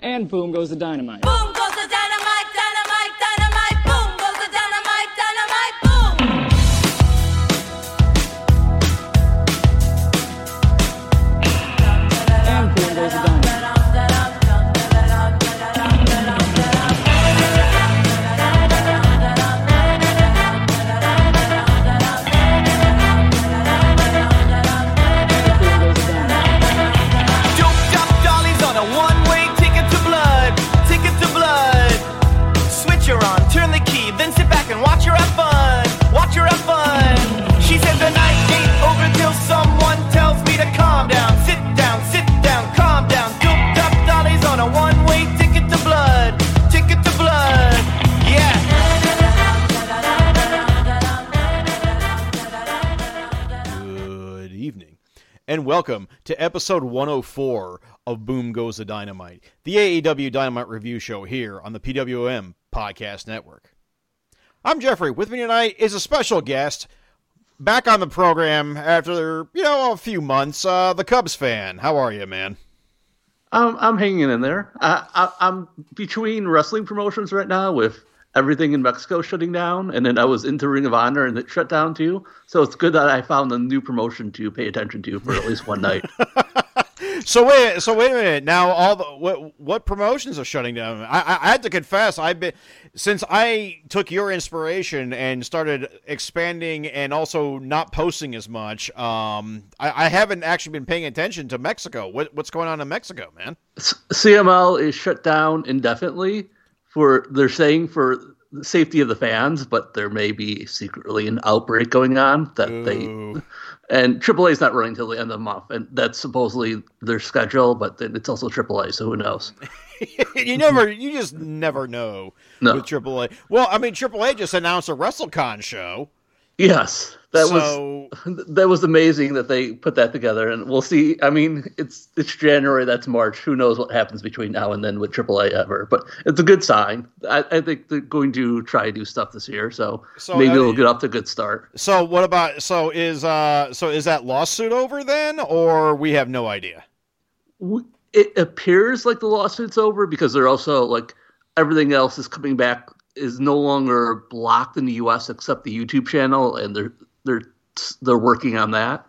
and boom goes the dynamite. Boom and welcome to episode 104 of Boom Goes the Dynamite, the AEW Dynamite review show here on the PWM Podcast Network. I'm Geoffrey. With me tonight is a special guest back on the program after, you know, a few months. Uh, the Cubs fan. How are you, man? I'm I'm hanging in there. I, I, I'm between wrestling promotions right now with everything in Mexico shutting down, and then I was into Ring of Honor and it shut down too. So it's good that I found a new promotion to pay attention to for at least one night. So wait, so wait a minute. Now, all the what what promotions are shutting down? I, I, I had to confess, I've been since I took your inspiration and started expanding and also not posting as much. Um, I, I haven't actually been paying attention to Mexico. What what's going on in Mexico, man? CMLL is shut down indefinitely for they're saying for the safety of the fans, but there may be secretly an outbreak going on that Ooh. they and AAA is not running till the end of the month, and that's supposedly their schedule, but then it's also AAA, so who knows? you never, you just never know No. with AAA. Well, I mean, AAA just announced a WrestleCon show. Yes, that so, was that was amazing that they put that together, and we'll see. I mean, it's it's January, that's March. Who knows what happens between now and then with AAA ever? But it's a good sign. I, I think they're going to try to do stuff this year, so, So, maybe uh, it'll get off to a good start. so what about? So is uh, so is that lawsuit over then, or we have no idea? It appears like the lawsuit's over because they're also like everything else is coming back is no longer blocked in the U.S. except the YouTube channel, and they're they're they're working on that.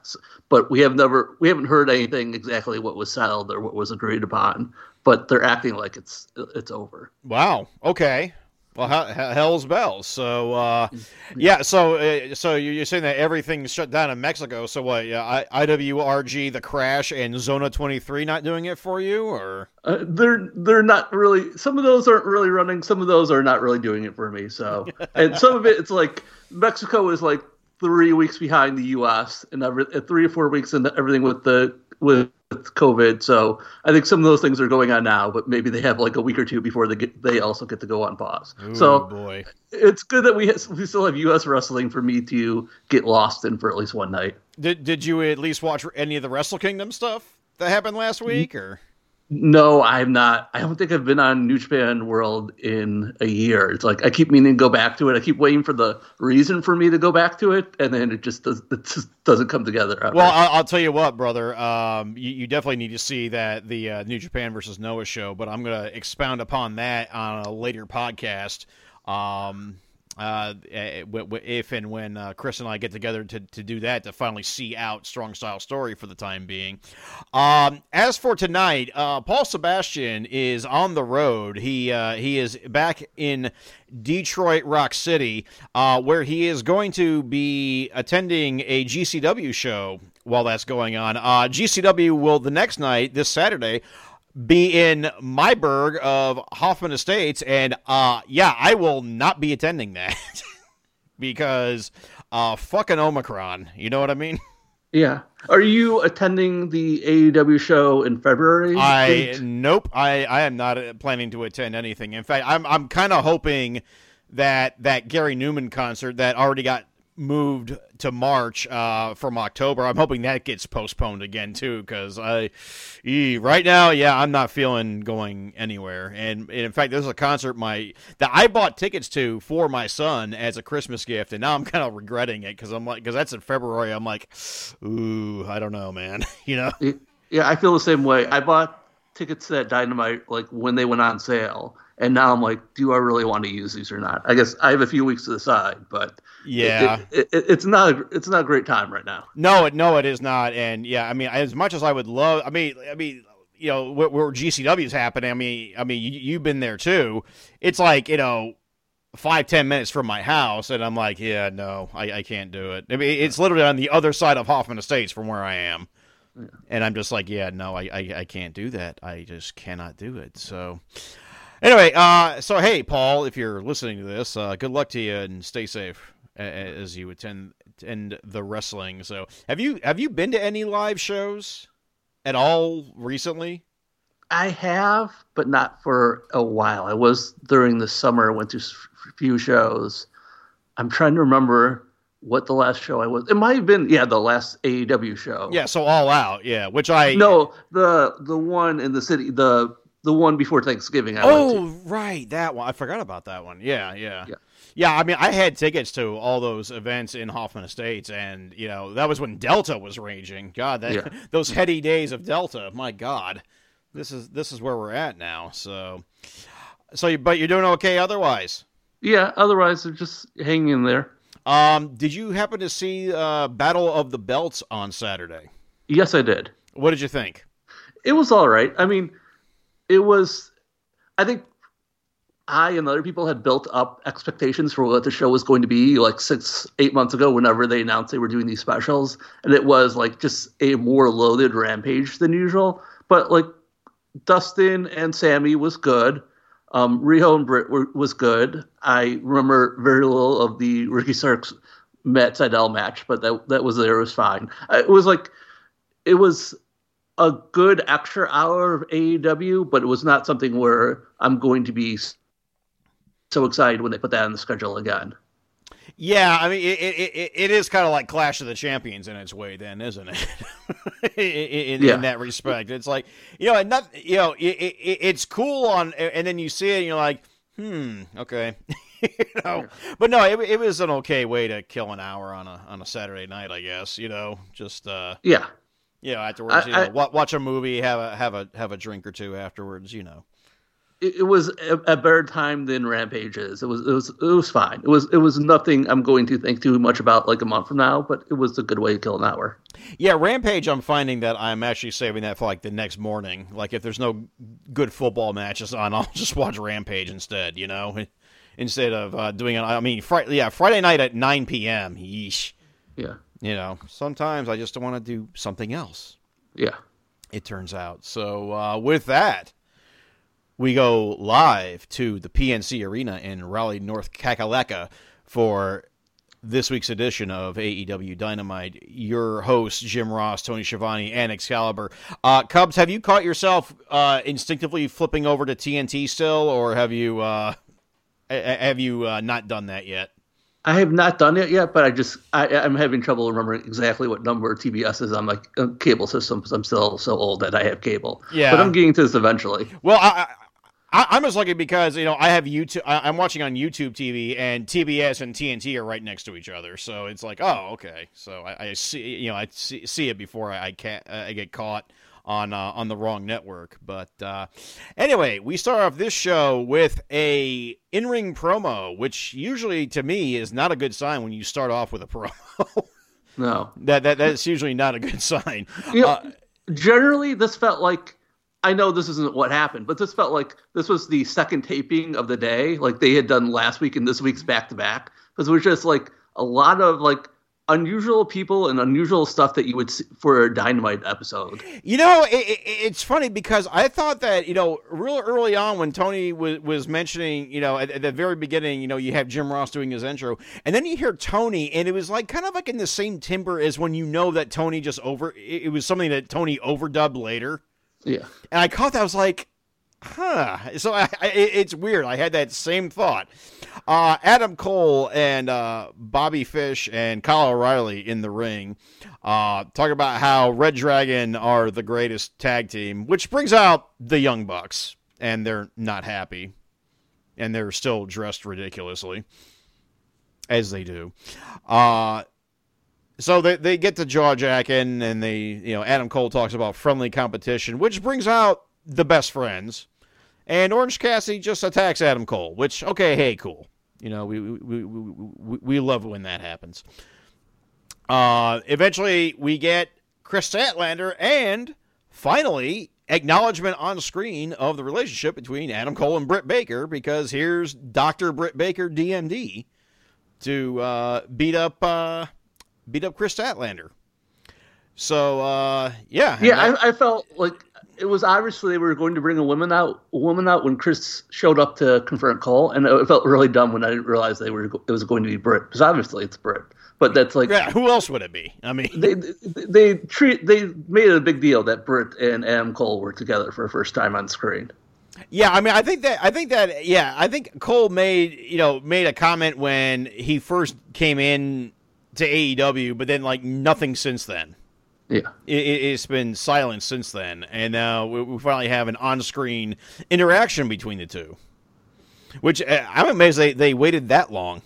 But we have never we haven't heard anything exactly what was settled or what was agreed upon. But they're acting like it's it's over. Wow. Okay. Well, he- he- hell's bells. So, uh, yeah. So, uh, so you- you're saying that everything's shut down in Mexico. So, what? Yeah, I- IWRG, the Crash, and Zona 23 not doing it for you, or Uh, they're they're not really. Some of those aren't really running. Some of those are not really doing it for me. So, and some of it, it's like Mexico is like three weeks behind the U.S. and every uh, three or four weeks and everything with the with COVID. So, I think some of those things are going on now, but maybe they have like a week or two before they get they also get to go on pause. Ooh, so, boy. it's good that we ha- we still have U.S. wrestling for me to get lost in for at least one night. Did Did you at least watch any of the Wrestle Kingdom stuff that happened last week, or? No, I'm not. I don't think I've been on New Japan World in a year. It's like I keep meaning to go back to it. I keep waiting for the reason for me to go back to it, and then it just does. It just doesn't come together. ever. Well, I'll, I'll tell you what, brother. Um, you, you definitely need to see that the uh, New Japan versus Noah show, but I'm going to expound upon that on a later podcast. Um, uh, eh, w- if and when uh, Chris and I get together to, to do that, to finally see out Strong Style Story for the time being. Um, as for tonight, uh, Paul Sebastian is on the road. He uh, he is back in Detroit Rock City, uh, where he is going to be attending a GCW show while that's going on. Uh, GCW will the next night, this Saturday, be in Myburg of Hoffman Estates, and uh, yeah, I will not be attending that because uh, fucking Omicron. You know what I mean? yeah. Are you attending the AEW show in February? I nope. I I am not uh, planning to attend anything. In fact, I'm I'm kind of hoping that that Gary Numan concert that already got moved to March uh, from October. I'm hoping that gets postponed again too, because I right now, yeah, I'm not feeling going anywhere. And, and in fact, this is a concert my that I bought tickets to for my son as a Christmas gift, and now I'm kind of regretting it because I'm like because that's in February. I'm like, ooh, I don't know, man. you know. Yeah, I feel the same way. I bought tickets to that Dynamite like when they went on sale, and now I'm like, do I really want to use these or not? I guess I have a few weeks to decide, but Yeah. it, it, it's not a, it's not a great time right now. No, it no, it is not. And yeah, I mean, as much as I would love, I mean, I mean, you know, where, where GCW is happening. I mean, I mean, you, you've been there too. It's like you know, five ten minutes from my house, and I'm like, yeah, no, I, I can't do it. I mean, it's literally on the other side of Hoffman Estates from where I am, and I'm just like, yeah, no, I, I I can't do that. I just cannot do it. So. Anyway, uh, so hey, Paul, if you're listening to this, uh, good luck to you and stay safe as you attend attend the wrestling. So, have you have you been to any live shows at all recently? I have, but not for a while. I was during the summer. Went to a few shows. I'm trying to remember what the last show I was. It might have been yeah, the last AEW show. Yeah, so all out, yeah. Which I No, the the one in the city, the the one before Thanksgiving. I Oh, right, that one. I forgot about that one. Yeah, yeah, Yeah. Yeah, I mean, I had tickets to all those events in Hoffman Estates, and you know that was when Delta was raging. God, that Yeah. those heady days of Delta. My God, this is this is where we're at now. So, so, you, but you're doing okay otherwise. Yeah. Otherwise, they're just hanging in there. Um, did you happen to see uh, Battle of the Belts on Saturday? Yes, I did. What did you think? It was all right. I mean, it was. I think I and other people had built up expectations for what the show was going to be like six, eight months ago. Whenever they announced they were doing these specials, and it was like just a more loaded rampage than usual. But like Dustin and Sammy was good. Um, Riho and Britt were, was good. I remember very little of the Ricky Starks Matt Sydal match, but that that was there. It was fine. It was like it was a good extra hour of AEW, but it was not something where I'm going to be so excited when they put that on the schedule again. Yeah, I mean, it it, it, is kind of like Clash of the Champions in its way, then, isn't it? in, Yeah. in that respect, it's like you know, and not you know, it, it, it's cool on, and then you see it, and you're like, hmm, okay, you know. But no, it, it was an okay way to kill an hour on a on a Saturday night, I guess. You know, just uh, Yeah, you know, afterwards, I- you know, I- watch a movie, have a have a have a drink or two afterwards, you know. it, it was a, a better time than Rampages. It was it was it was fine. It was it was nothing I'm going to think too much about like a month from now, but it was a good way to kill an hour. Yeah, Rampage. I'm finding that I'm actually saving that for like the next morning. Like if there's no good football matches on, I'll just watch Rampage instead. You know, instead of uh, doing it. I mean, Friday. Yeah, Friday night at 9 p.m. Yeesh. Yeah, You know, sometimes I just want to do something else. yeah. It turns out. So uh, with that, we go live to the PNC Arena in Raleigh, North Kakalaka for this week's edition of AEW Dynamite. Your hosts, Jim Ross, Tony Schiavone, and Excalibur. Uh, Cubs, have you caught yourself uh, instinctively flipping over to TNT still, or have you uh, have you uh, not done that yet? I have not done it yet, but I just I, I'm having trouble remembering exactly what number TBS is on my cable system because I'm still so old that I have cable. Yeah. but I'm getting to this eventually. Well, I, I, I'm just lucky because you know I have YouTube. I, I'm watching on YouTube TV, and TBS and TNT are right next to each other. So it's like, oh, okay. So I, I see, you know, I see, see it before I, I can't, uh, I get caught on uh, on the wrong network. But uh, anyway, we start off this show with a in ring promo, which usually to me is not a good sign when you start off with a promo. No, that that that's usually not a good sign. You know, Uh, generally this felt like I know this isn't what happened, but this felt like this was the second taping of the day, like they had done last week and this week's back to back. Because it was just like a lot of like unusual people and unusual stuff that you would see for a dynamite episode. You know, it, it, it's funny because I thought that you know, real early on when Tony was was mentioning, you know, at, at the very beginning, you know, you have Jim Ross doing his intro, and then you hear Tony, and it was like kind of like in the same timber as when you know that Tony just over. It, it was something that Tony overdubbed later, Yeah. and I caught that. I was like, huh. So I, I, it's weird. I had that same thought. Uh, Adam Cole and uh, Bobby Fish and Kyle O'Reilly in the ring. Uh, talk about how Red Dragon are the greatest tag team, which brings out the Young Bucks, and they're not happy, and they're still dressed ridiculously, as they do. Uh, so they, they get to jaw jacking, and they, you know, Adam Cole talks about friendly competition, which brings out the best friends, and Orange Cassidy just attacks Adam Cole. Which okay, hey, cool. You know, we we we, we, love when that happens. Uh, eventually, we get Kris Statlander and finally acknowledgement on screen of the relationship between Adam Cole and Britt Baker because here's Doctor Britt Baker DMD to uh, beat up uh, beat up Kris Statlander. So uh, yeah, Yeah, that- I, I felt like it was obviously they were going to bring a woman out, a woman out when Kris showed up to confront Cole, and it felt really dumb when I didn't realize they were it was going to be Britt because obviously it's Britt, but that's like yeah. Who else would it be? I mean, they they treat they made it a big deal that Britt and Adam Cole were together for the first time on screen. Yeah, I mean, I think that I think that yeah, I think Cole made you know made a comment when he first came in to AEW, but then like nothing since then. Yeah, It, it's been silent since then, and now we, we finally have an on-screen interaction between the two. Which uh, I'm amazed they, they waited that long.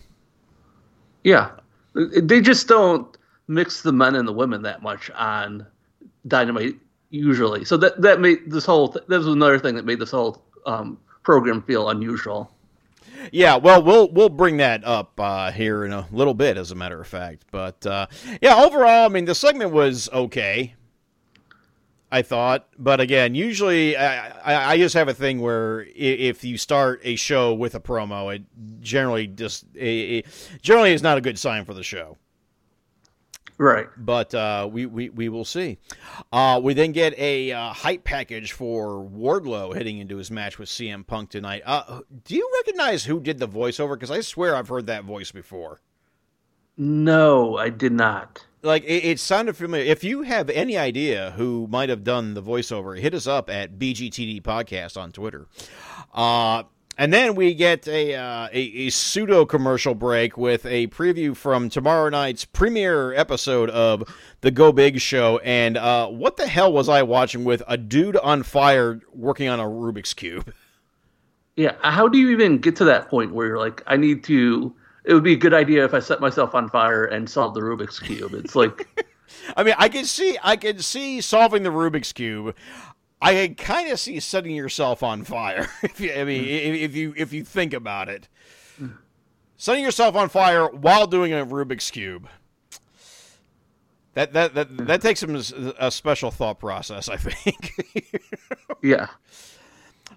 yeah, they just don't mix the men and the women that much on Dynamite usually. So that that made this whole th- that was another thing that made this whole um, program feel unusual. Yeah, well, we'll we'll bring that up uh, here in a little bit, as a matter of fact. But uh, yeah, overall, I mean, the segment was okay. I thought, but again, usually I, I, just have a thing where if you start a show with a promo, it generally just it generally is not a good sign for the show. Right. But uh, we, we we will see. Uh, we then get a uh, hype package for Wardlow heading into his match with CM Punk tonight. Uh, do you recognize who did the voiceover? Because I swear I've heard that voice before. No, I did not. Like it, it sounded familiar. If you have any idea who might have done the voiceover, hit us up at BGTD Podcast on Twitter. Uh, and then we get a, uh, a a pseudo commercial break with a preview from tomorrow night's premiere episode of the Go Big Show. And uh, what the hell was I watching with a dude on fire working on a Rubik's cube? Yeah, how do you even get to that point where you're like, I need to? It would be a good idea if I set myself on fire and solve the Rubik's cube. It's like, I mean, I can see, I can see solving the Rubik's cube. I kind of see setting yourself on fire. If you, I mean, if, if you if you think about it, setting yourself on fire while doing a Rubik's cube. That that that that takes some a special thought process, I think. yeah,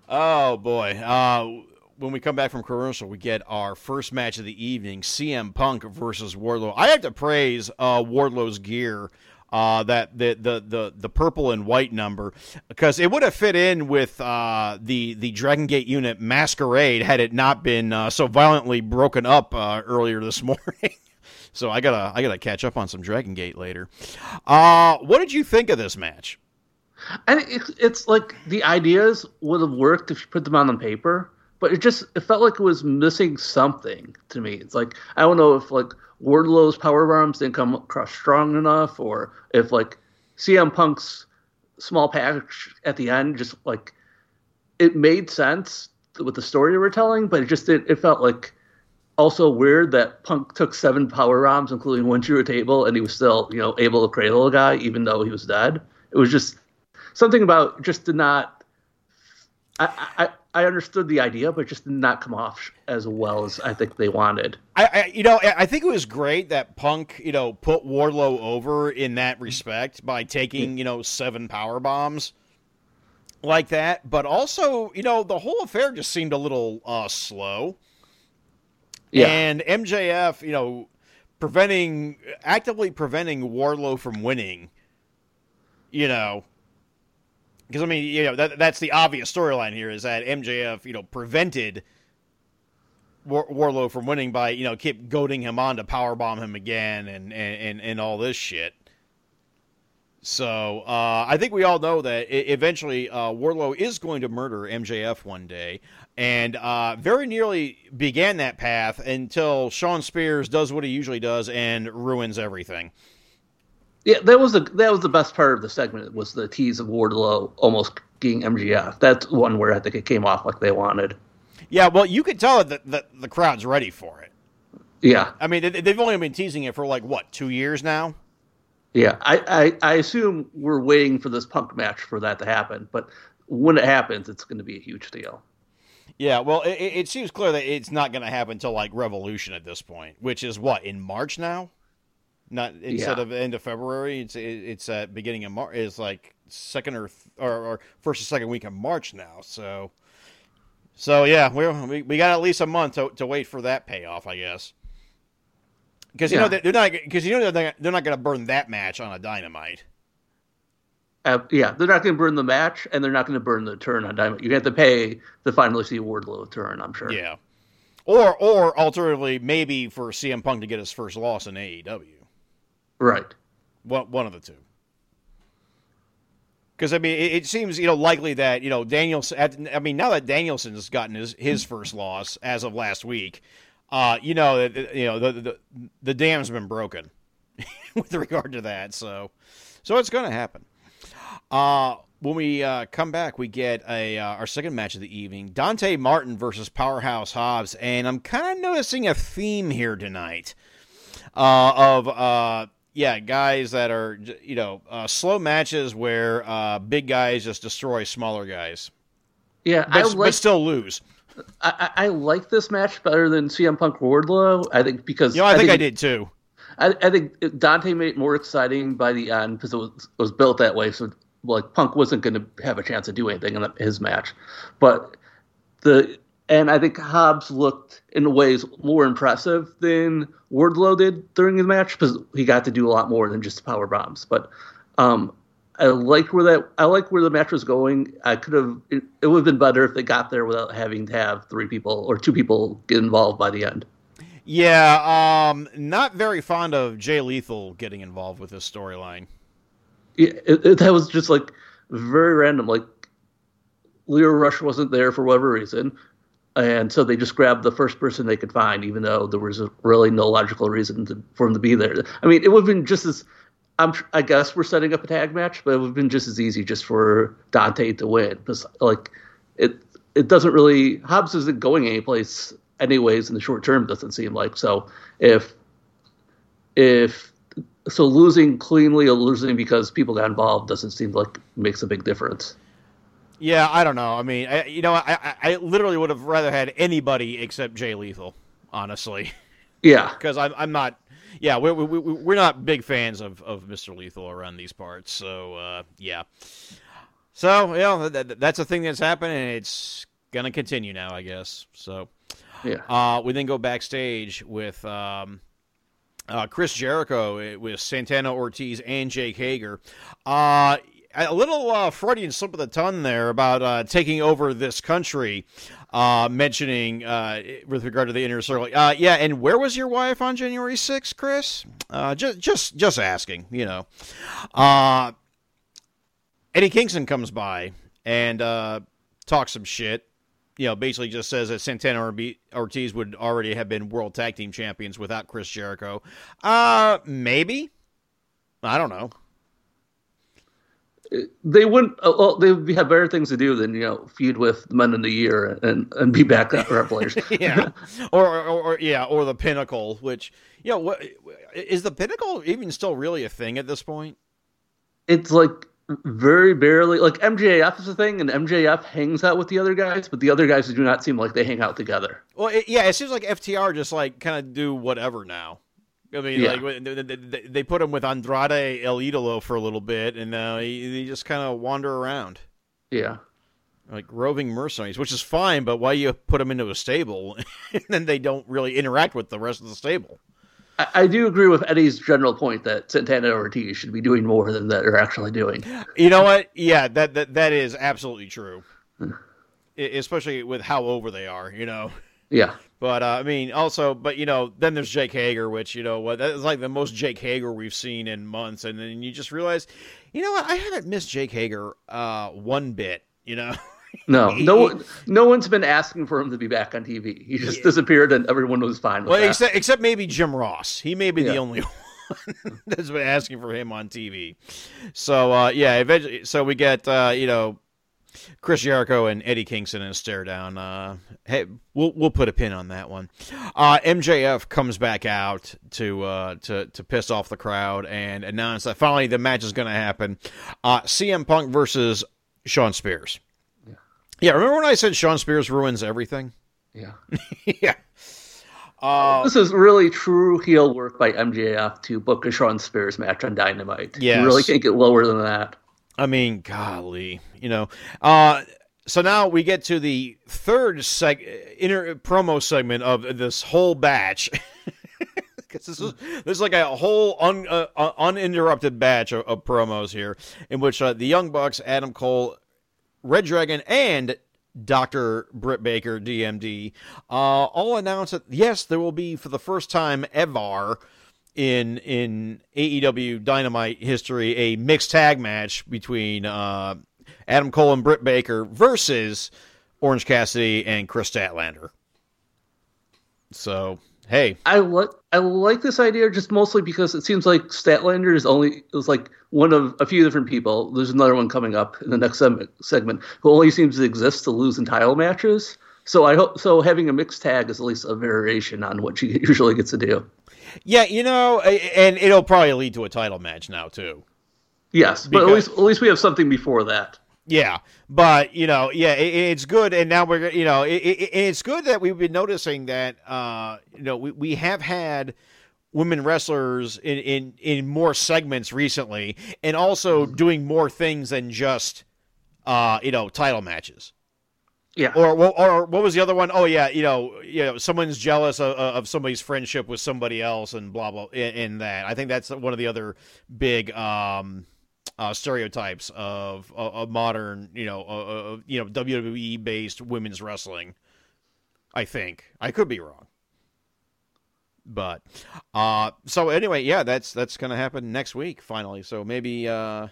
Oh boy! Uh, when we come back from commercial, we get our first match of the evening: CM Punk versus Wardlow. I have to praise uh, Wardlow's gear. Uh, that the, the the the purple and white number because it would have fit in with uh, the the Dragon Gate unit masquerade had it not been uh, so violently broken up uh, earlier this morning. so I gotta I gotta catch up on some Dragon Gate later. Uh, what did you think of this match? and it, it's like the ideas would have worked if you put them on the paper, but it just it felt like it was missing something to me. It's like I don't know if like Wardlow's power bombs didn't come across strong enough, or if like CM Punk's small package at the end just like it made sense with the story they were telling, but it just it, it felt like also weird that Punk took seven power bombs, including one through a table, and he was still you know able to cradle a guy even though he was dead. It was just something about just did not. I I understood the idea, but it just did not come off as well as I think they wanted. I, I you know I think it was great that Punk you know put Wardlow over in that respect by taking you know seven power bombs like that, but also you know the whole affair just seemed a little uh, slow. Yeah, And MJF, you know, preventing actively preventing Wardlow from winning. You know, because I mean, you know, that that's the obvious storyline here is that MJF, you know, prevented War- Wardlow from winning by you know keep goading him on to powerbomb him again and and and, all this shit. So uh, I think we all know that eventually uh, Wardlow is going to murder MJF one day, and uh, very nearly began that path until Shawn Spears does what he usually does and ruins everything. Yeah, that was the that was the best part of the segment was the tease of Wardlow almost being MJF. That's one where I think it came off like they wanted. Yeah, well, you could tell that the, the crowd's ready for it. Yeah, I mean, they- they've only been teasing it for like what two years now. yeah. I, I I assume we're waiting for this Punk match for that to happen, but when it happens, it's going to be a huge deal. Yeah, well, it, it it seems clear that it's not going to happen until like Revolution at this point, which is what in March now. Not instead Yeah. of end of February, it's it, it's at beginning of March. It's like second or, th- or or first or second week of March now. So, so yeah, we we, we got at least a month to, to wait for that payoff, I guess. Because you know Yeah. that they're not because you know they're, they're not going to burn that match on a dynamite. Uh, yeah, they're not going to burn the match, and they're not going to burn the turn on Dynamite. You have to pay to finally see Wardlow turn. I'm sure. Yeah. Or or alternatively, maybe for CM Punk to get his first loss in AEW. Right. One one of the two. Because I mean, it, it seems you know likely that you know Danielson. I mean, now that Danielson's gotten his his first loss as of last week, uh, you know that you know the, the the dam's been broken with regard to that. So, so it's going to happen. Uh, when we uh, come back, we get a uh, our second match of the evening: Dante Martin versus Powerhouse Hobbs, and I'm kind of noticing a theme here tonight uh, of uh, yeah, guys that are you know uh, slow matches where uh, big guys just destroy smaller guys, Yeah, but, I but still lose. I, I I like this match better than CM Punk Wardlow. I think because You know, I, think, I did too. I, I think Dante made it more exciting by the end because it was, it was built that way. So like Punk wasn't going to have a chance to do anything in his match, but the and I think Hobbs looked in ways more impressive than Wardlow did during the match because he got to do a lot more than just power bombs. But um, I liked where that I like where the match was going. I could have it, it would have been better if they got there without having to have three people or two people get involved by the end. Yeah, um, not very fond of Jay Lethal getting involved with this storyline. Yeah, it, it, that was just like very random. Like Lio Rush wasn't there for whatever reason, and so they just grabbed the first person they could find, even though there was really no logical reason to, for him to be there. I mean, it would have been just as I'm, i guess we're setting up a tag match, but it would have been just as easy just for Dante to win because like it it doesn't really Hobbs isn't going anyplace anyways in the short term. Doesn't seem like so if if so losing cleanly or losing because people got involved doesn't seem like makes a big difference. Yeah, I don't know. I mean, I, you know, I, I, literally would have rather had anybody except Jay Lethal, honestly, Yeah, because I'm, I'm not. Yeah, we're, we, we, we're not big fans of, of Mr. Lethal around these parts. So, uh, yeah. So, you know, that, that's a thing that's happened, and it's going to continue now, I guess. So, yeah. Uh, we then go backstage with um, uh, Chris Jericho eh, with Santana Ortiz and Jake Hager. Uh, a little uh, Freudian slip of the tongue there about uh, taking over this country, uh, mentioning uh, with regard to the inner circle. Uh, yeah, and where was your wife on January 6th, Chris? Uh, just, just, just asking, you know. Eddie Kingston comes by and talks some shit you know, basically just says that Santana Ortiz would already have been world tag team champions without Chris Jericho. Uh, maybe. I don't know. They wouldn't. uh, Well, they would have better things to do than you know feud with the men in the year and and be back at Revelers. Yeah, or, or, or yeah, or the Pinnacle, which you know, what is the Pinnacle even still really a thing at this point? it's like very barely like MJF is a thing, and MJF hangs out with the other guys, but the other guys do not seem like they hang out together. Well, it, yeah, it seems like FTR just like kind of do whatever now. I mean, Yeah. like they, they- put him with Andrade El Idolo for a little bit, and uh, he, he just kind of wander around. Yeah. like roving mercenaries, which is fine, but why you put them into a stable and then they don't really interact with the rest of the stable? I, I do agree with Eddie's general point that Santana Ortiz should be doing more than that they're actually doing. You know what? Yeah, that that, that is absolutely true. E- Especially with how over they are, you know. Yeah. But uh, I mean, also, but you know, then there's Jake Hager, which you know what that is like the most Jake Hager we've seen in months, and then you just realize, you know what? I haven't missed Jake Hager uh, one bit. You know. No, no no one's been asking for him to be back on TV. He just disappeared, and everyone was fine with Well, that. except except maybe Jim Ross. He may be the only one that's been asking for him on TV. So uh, yeah, eventually, so we get uh, you know Chris Jericho and Eddie Kingston in a stare down. Uh, hey, we'll we'll put a pin on that one. Uh, MJF comes back out to uh, to to piss off the crowd and announce that finally the match is going to happen. Uh, CM Punk versus Shawn Spears. Yeah, remember when I said Shawn Spears ruins everything? Yeah. yeah. Uh, This is really true heel work by MJF to book a Shawn Spears match on Dynamite. Yes. You really can't get lower than that. I mean, golly, you know. Uh, so now we get to the third seg- inner promo segment of this whole batch. Because this is this is like a whole un, uh, uh, uninterrupted batch of, of promos here, in which uh, the Young Bucks, Adam Cole, Red Dragon, and Dr. Britt Baker, DMD, uh, all announced that yes, there will be for the first time ever in in AEW Dynamite history a mixed tag match between uh, Adam Cole and Britt Baker versus Orange Cassidy and Kris Statlander. So hey, I like I like this idea just mostly because it seems like Statlander is only is like one of a few different people. There's another one coming up in the next segment, who only seems to exist to lose in title matches. So I hope so. Having a mixed tag is at least a variation on what she usually gets to do. yeah, you know, and it'll probably lead to a title match now too. Yes, but at least at least we have something before that. Yeah, but you know, yeah, it, it's good, and now we're you know, it, it, it's good that we've been noticing that uh, you know we, we have had women wrestlers in, in in more segments recently, and also doing more things than just uh, you know title matches. Yeah, Or, or or what was the other one? Oh yeah, you know, you know, someone's jealous of, of somebody's friendship with somebody else, and blah blah. In, in that, I think that's one of the other big um, uh, stereotypes of, of modern, you know, uh, you know, WWE based women's wrestling. I think I could be wrong, but uh, so anyway, yeah, that's that's gonna happen next week finally. So maybe. Uh,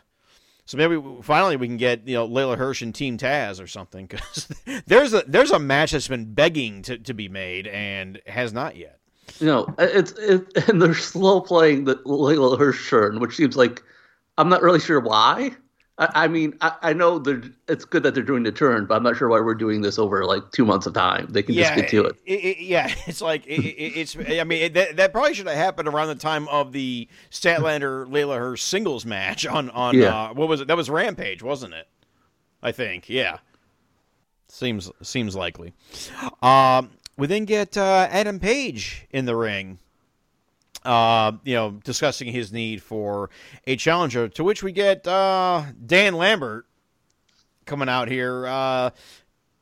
so maybe finally we can get you know Leyla Hirsch and Team Taz or something because there's a there's a match that's been begging to, to be made and has not yet. you know, it's it, and they're slow playing the Leyla Hirsch turn, which seems like I'm not really sure why. I, I mean, I, I know it's good that they're doing the turn, but I'm not sure why we're doing this over like two months of time. They can Yeah, just get to it. it- yeah, it's like it, it, it's. I mean, it, that, that probably should have happened around the time of the Statlander Leyla her singles match on on Yeah. uh, what was it? That was Rampage, wasn't it? I think. Yeah. Seems seems likely. Um, we then get uh, Adam Page in the ring. Uh, you know, discussing his need for a challenger, to which we get uh, Dan Lambert coming out here, uh,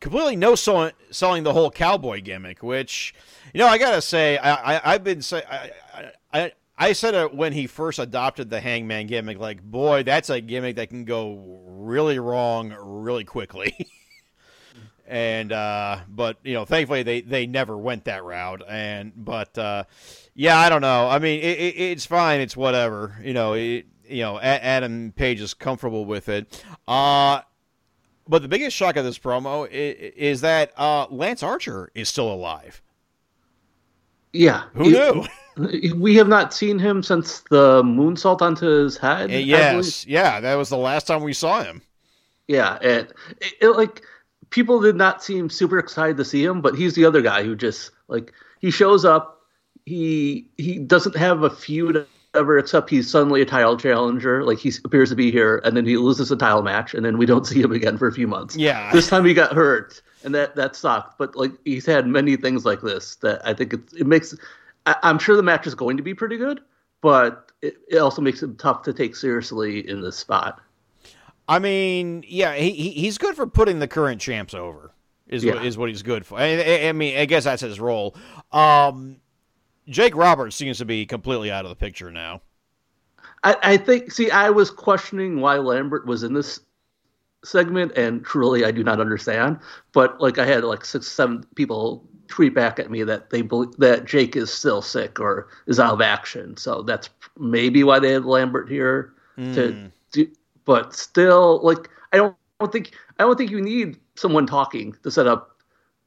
completely no selling, selling the whole cowboy gimmick. Which, you know, I gotta say, I, I I've been say I, I I I said it when he first adopted the Hangman gimmick. Like, boy, that's a gimmick that can go really wrong really quickly. and uh but you know thankfully they they never went that route. And but uh yeah i don't know. I mean it, it, it's fine. It's whatever. You know it, you know adam page is comfortable with it. Uh but the biggest shock of this promo is, is that uh lance archer is still alive. Yeah. who knew? We have not seen him since the moonsault onto his head. Yes. yeah that was the last time we saw him. Yeah, and it, it, like people did not seem super excited to see him, but he's the other guy who just like he shows up. He he doesn't have a feud ever, except he's suddenly a title challenger. Like he appears to be here, and then he loses a title match, and then we don't see him again for a few months. Yeah. this time he got hurt, and that that sucked. But like he's had many things like this that I think it it makes. I, I'm sure the match is going to be pretty good, but it, it also makes it tough to take seriously in this spot. I mean, yeah, he, he he's good for putting the current champs over. Is what Yeah. is what he's good for. I, I, I mean, I guess that's his role. Um, Jake Roberts seems to be completely out of the picture now. I, I think. See, I was questioning why Lambert was in this segment, and truly, I do not understand. But like, I had like six, seven people tweet back at me that they believe that Jake is still sick or is out of action. So that's maybe why they had Lambert here to do. But still, like, I don't, I don't think I don't think you need someone talking to set up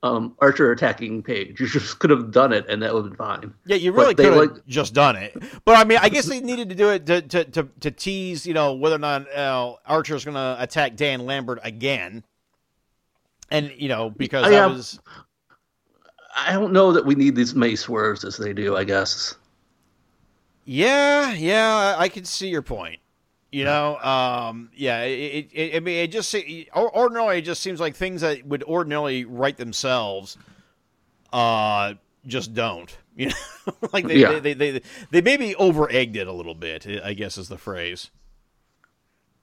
um, Archer attacking Page. You just could have done it, and that would have been fine. Yeah, you really could have like- just done it. But I mean, I guess they needed to do it to to, to, to tease, you know, whether or not uh, Archer's going to attack Dan Lambert again. And you know, because I, that was I don't know that we need these May swerves as they do. I guess. yeah, yeah, I can see your point. You know, um, yeah. It, it, it, I mean, it just ordinarily it just seems like things that would ordinarily write themselves, uh, just don't. You know, like they, Yeah. they, they, they they maybe over egged it a little bit. I guess is the phrase.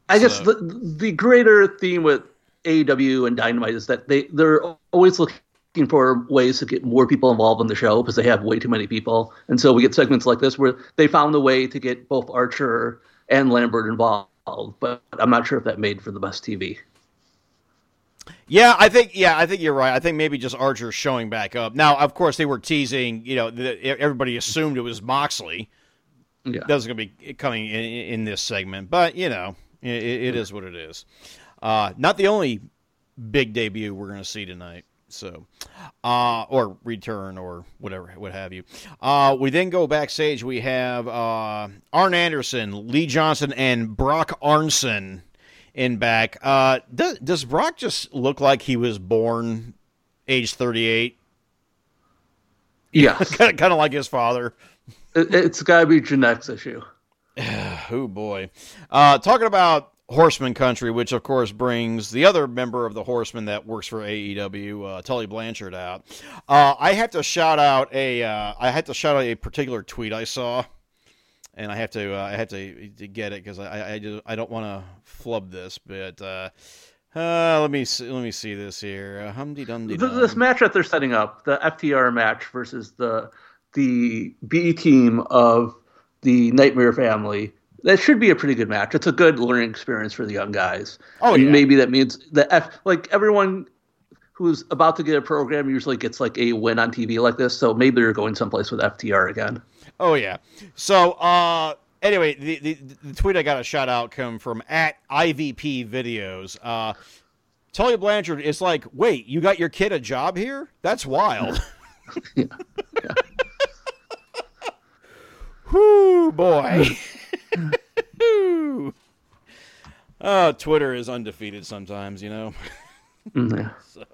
I guess the the greater theme with AEW and Dynamite is that they they're always looking for ways to get more people involved in the show because they have way too many people, and so we get segments like this where they found a way to get both Archer and Lambert involved. But I'm not sure if that made for the best TV. Yeah, I think yeah, I think you're right. I think maybe just Archer showing back up. Now, of course, they were teasing. You know, the, everybody assumed it was Moxley. Yeah, that was going to be coming in, in this segment, but you know, it, it is what it is. Uh, not the only big debut we're going to see tonight. So, uh, or return or whatever, what have you. Uh, we then go backstage. We have uh, Arn Anderson, Lee Johnson, and Brock Anderson in back. Uh, does, does Brock just look like he was born age 38? yeah, kind of, like his father. it, it's got to be genetics issue. Oh boy. Uh, talking about Horseman Country, which of course brings the other member of the Horseman that works for AEW, uh, Tully Blanchard, out. Uh, I have to shout out a. Uh, I had to shout out a particular tweet I saw, and I have to. Uh, I have to, to get it because I I, just, I don't want to flub this, but. Uh, uh, let me see, let me see this here. Humdy Th- This match that they're setting up, the FTR match versus the the B team of the Nightmare Family, that should be a pretty good match. It's a good learning experience for the young guys. Oh, yeah. maybe that means the F like everyone who's about to get a program usually gets like a win on TV like this. So maybe they're going someplace with FTR again. Oh yeah. So uh anyway, the, the the tweet I got a shout out come from at IVP videos. Uh Tully Blanchard is like, wait, you got your kid a job here? That's wild. Yeah. Whoo boy. Oh, Twitter is undefeated sometimes, you know. Mm, yeah.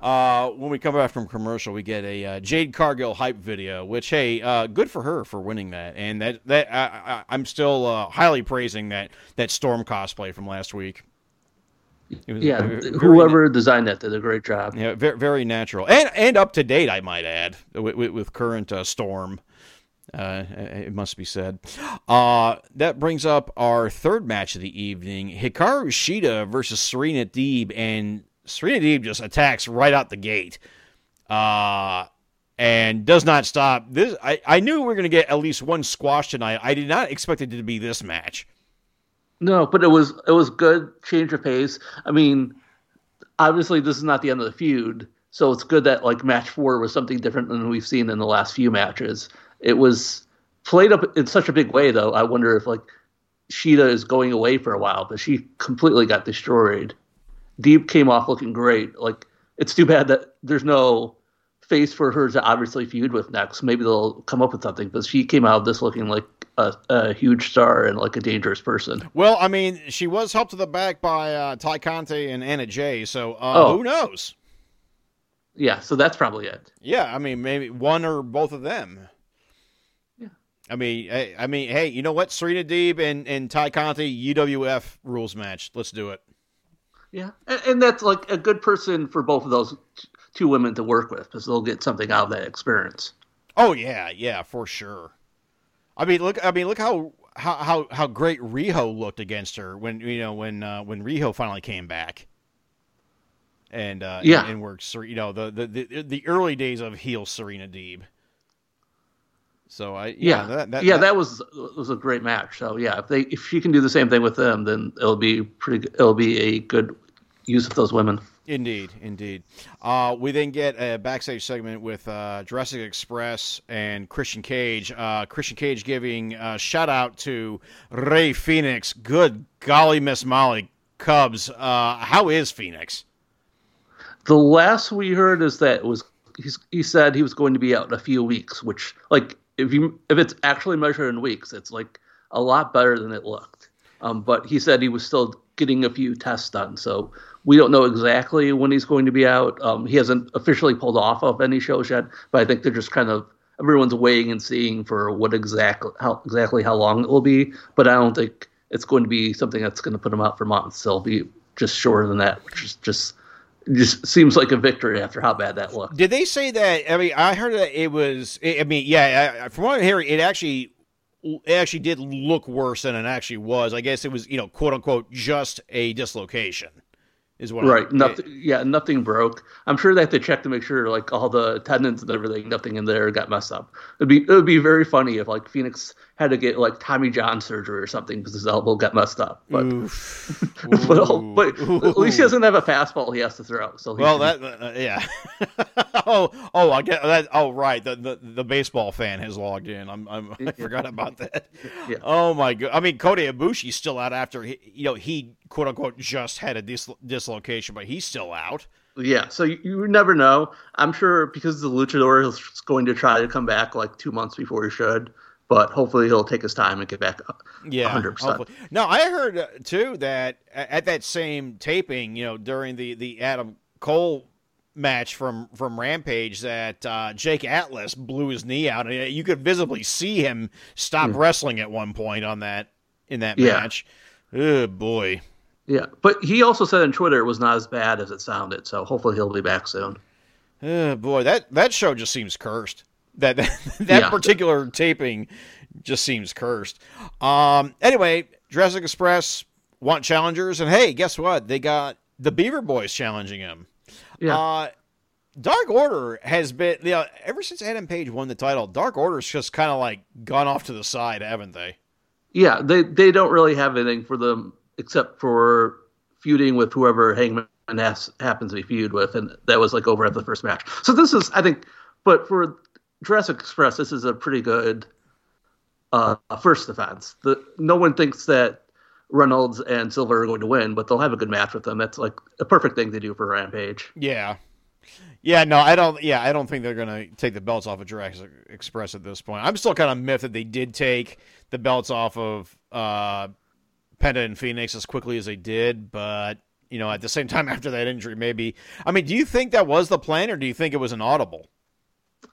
Uh, when we come back from commercial, we get a uh, Jade Cargill hype video, which hey, uh, good for her for winning that, and that that I, I'm still uh, highly praising that that Storm cosplay from last week. Yeah, whoever designed that did a great job. yeah, very, very natural and and up to date, I might add, with, with, with current uh, Storm. Uh, it must be said. Uh, that brings up our third match of the evening: Hikaru Shida versus Serena Deeb, and Serena Deeb just attacks right out the gate, uh, and does not stop. This I, I knew we were going to get at least one squash tonight. I did not expect it to be this match. No, but it was it was good change of pace. I mean, obviously this is not the end of the feud, so it's good that like match four was something different than we've seen in the last few matches. It was played up in such a big way, though. I wonder if like Shida is going away for a while, but she completely got destroyed. Deeb came off looking great. Like it's too bad that there's no face for her to obviously feud with next. Maybe they'll come up with something, but she came out of this looking like a, a huge star and like a dangerous person. Well, I mean, she was helped to the back by uh, Tay Conti and Anna Jay, so uh, Oh. who knows? Yeah, so that's probably it. Yeah, I mean, maybe one or both of them. I mean, I, I mean, hey, you know what? Serena Deeb and, and Tay Conti UWF rules match. Let's do it. Yeah, and, and that's like a good person for both of those two women to work with because they'll get something out of that experience. Oh yeah, yeah, for sure. I mean, look, I mean, look how how how, how great Riho looked against her when you know when uh, when Riho finally came back. And uh, Yeah. and, and worked, you know, the, the the the early days of heel Serena Deeb. So I yeah, Yeah, that, that, yeah, that- that was was a great match. So yeah, if they if she can do the same thing with them, then it'll be pretty. It'll be a good use of those women. Indeed, indeed. Uh, we then get a backstage segment with uh, Jurassic Express and Christian Cage. Uh, Christian Cage giving a shout out to Rey Fenix. Good golly, Miss Molly Cubs. Uh, how is Fenix? The last we heard is that it was he's, he said he was going to be out in a few weeks, which like if you if it's actually measured in weeks, it's like a lot better than it looked. Um, but he said he was still getting a few tests done, so we don't know exactly when he's going to be out. Um, he hasn't officially pulled off of any shows yet, but I think they're just kind of everyone's waiting and seeing for what exactly how exactly how long it will be. But I don't think it's going to be something that's going to put him out for months. It'll be just shorter than that, which is just just seems like a victory after how bad that looked. Did they say that? I mean, I heard that it was. I mean, yeah. I, from what I hear, it actually, it actually did look worse than it actually was. I guess it was, you know, quote unquote, just a dislocation. Is what Right. Nothing. Yeah, nothing broke. I'm sure they have to check to make sure like all the tendons and everything, nothing in there got messed up. It'd be it would be very funny if like Fenix had to get like Tommy John surgery or something because his elbow got messed up. But but, but at least he doesn't have a fastball he has to throw. So Well, that uh, yeah. oh, oh, I get that. Oh, right. The, the the baseball fan has logged in. I'm, I'm I forgot about that. Yeah. Oh my god. I mean, Kota Ibushi's still out after he, you know he quote unquote just had a dis- dislocation, but he's still out. Yeah, so you, you never know. I'm sure because the luchador is going to try to come back like two months before he should, but hopefully he'll take his time and get back. up. Yeah, 100%. hopefully. No, I heard uh, too that at that same taping, you know, during the the Adam Cole match from from Rampage, that uh, Jake Atlas blew his knee out, and you could visibly see him stop wrestling at one point on that in that. Yeah. match. Oh boy. Yeah, but he also said on Twitter it was not as bad as it sounded, so hopefully he'll be back soon. Oh boy, that that show just seems cursed. That that, that Yeah. particular taping just seems cursed. Um. Anyway, Jurassic Express want challengers, and hey, guess what? They got the Beaver Boys challenging him. Yeah, Uh, Dark Order has been, you know, ever since Adam Page won the title, Dark Order's just kind of like gone off to the side, haven't they? yeah, they they don't really have anything for them except for feuding with whoever Hangman has, happens to be feud with, and that was like over at the first match. So this is, I think, but for Jurassic Express, this is a pretty good uh, first defense. The no one thinks that Reynolds and Silver are going to win, but they'll have a good match with them. That's like a perfect thing to do for Rampage. Yeah. Yeah, no, I don't. Yeah, I don't think they're gonna take the belts off of Jurassic Express at this point. I'm still kind of miffed that they did take the belts off of uh, Penta and Fenix as quickly as they did, but you know, at the same time, after that injury, maybe. I mean, do you think that was the plan, or do you think it was an audible?